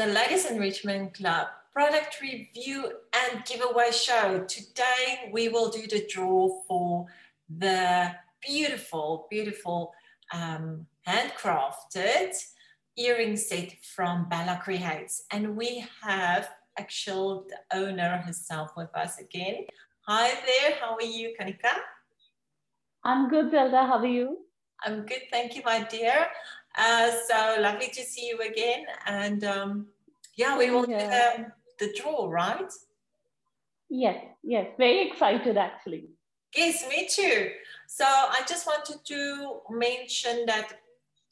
Enrichment Club product review and giveaway show. Today we will do the draw for the beautiful, beautiful um, handcrafted earring set from Bella Creates. And we have actual the owner herself with us again. Hi there, how are you, Kanika? I'm good, Zelda. How are you? I'm good, thank you, my dear. Uh, so lovely to see you again. And um, yeah, we will yeah. do the, the draw, right? Yes, yes. Very excited, actually. Yes, me too. So I just wanted to mention that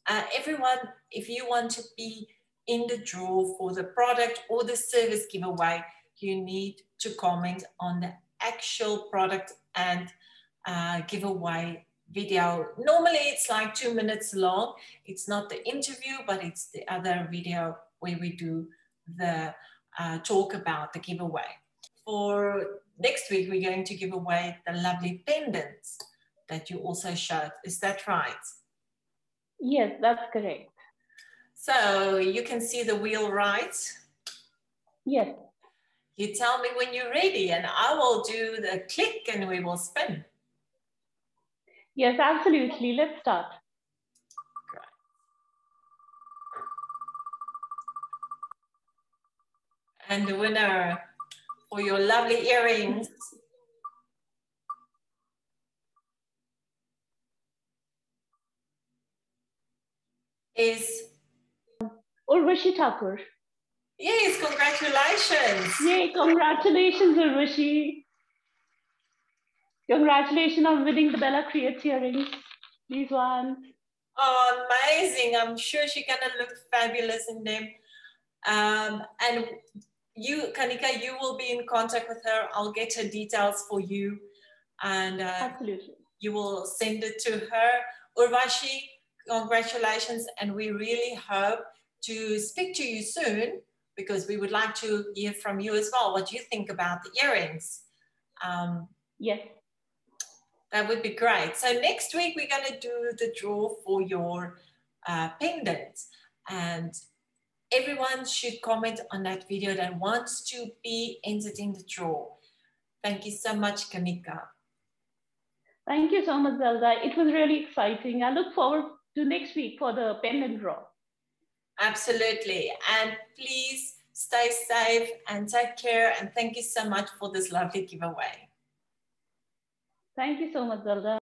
uh, everyone, if you want to be in the draw for the product or the service giveaway, you need to comment on the actual product and uh, giveaway video. Normally it's like two minutes long. It's not the interview, but it's the other video where we do the uh, talk about the giveaway. For next week, we're going to give away the lovely pendants that you also showed. Is that right? Yes, that's correct. So you can see the wheel right? Yes. You tell me when you're ready and I will do the click and we will spin. Yes, absolutely. Let's start. And the winner for your lovely earrings is Urvashi Thakur. Yes, congratulations. Yay, congratulations, Urvashi. Congratulations on winning the Bella Creates earrings. These ones. Oh, amazing. I'm sure she's going to look fabulous in them. Um, and you, Kanika, you will be in contact with her. I'll get her details for you. And uh, Absolutely. you will send it to her. Urvashi, congratulations. And we really hope to speak to you soon because we would like to hear from you as well what you think about the earrings. Um, yes. That would be great. So next week we're going to do the draw for your uh, pendant and everyone should comment on that video that wants to be entered in the draw. Thank you so much, Kanika. Thank you so much, Zelda. It was really exciting. I look forward to next week for the pendant draw. Absolutely. And please stay safe and take care. And thank you so much for this lovely giveaway. Thank you so much, Zelda.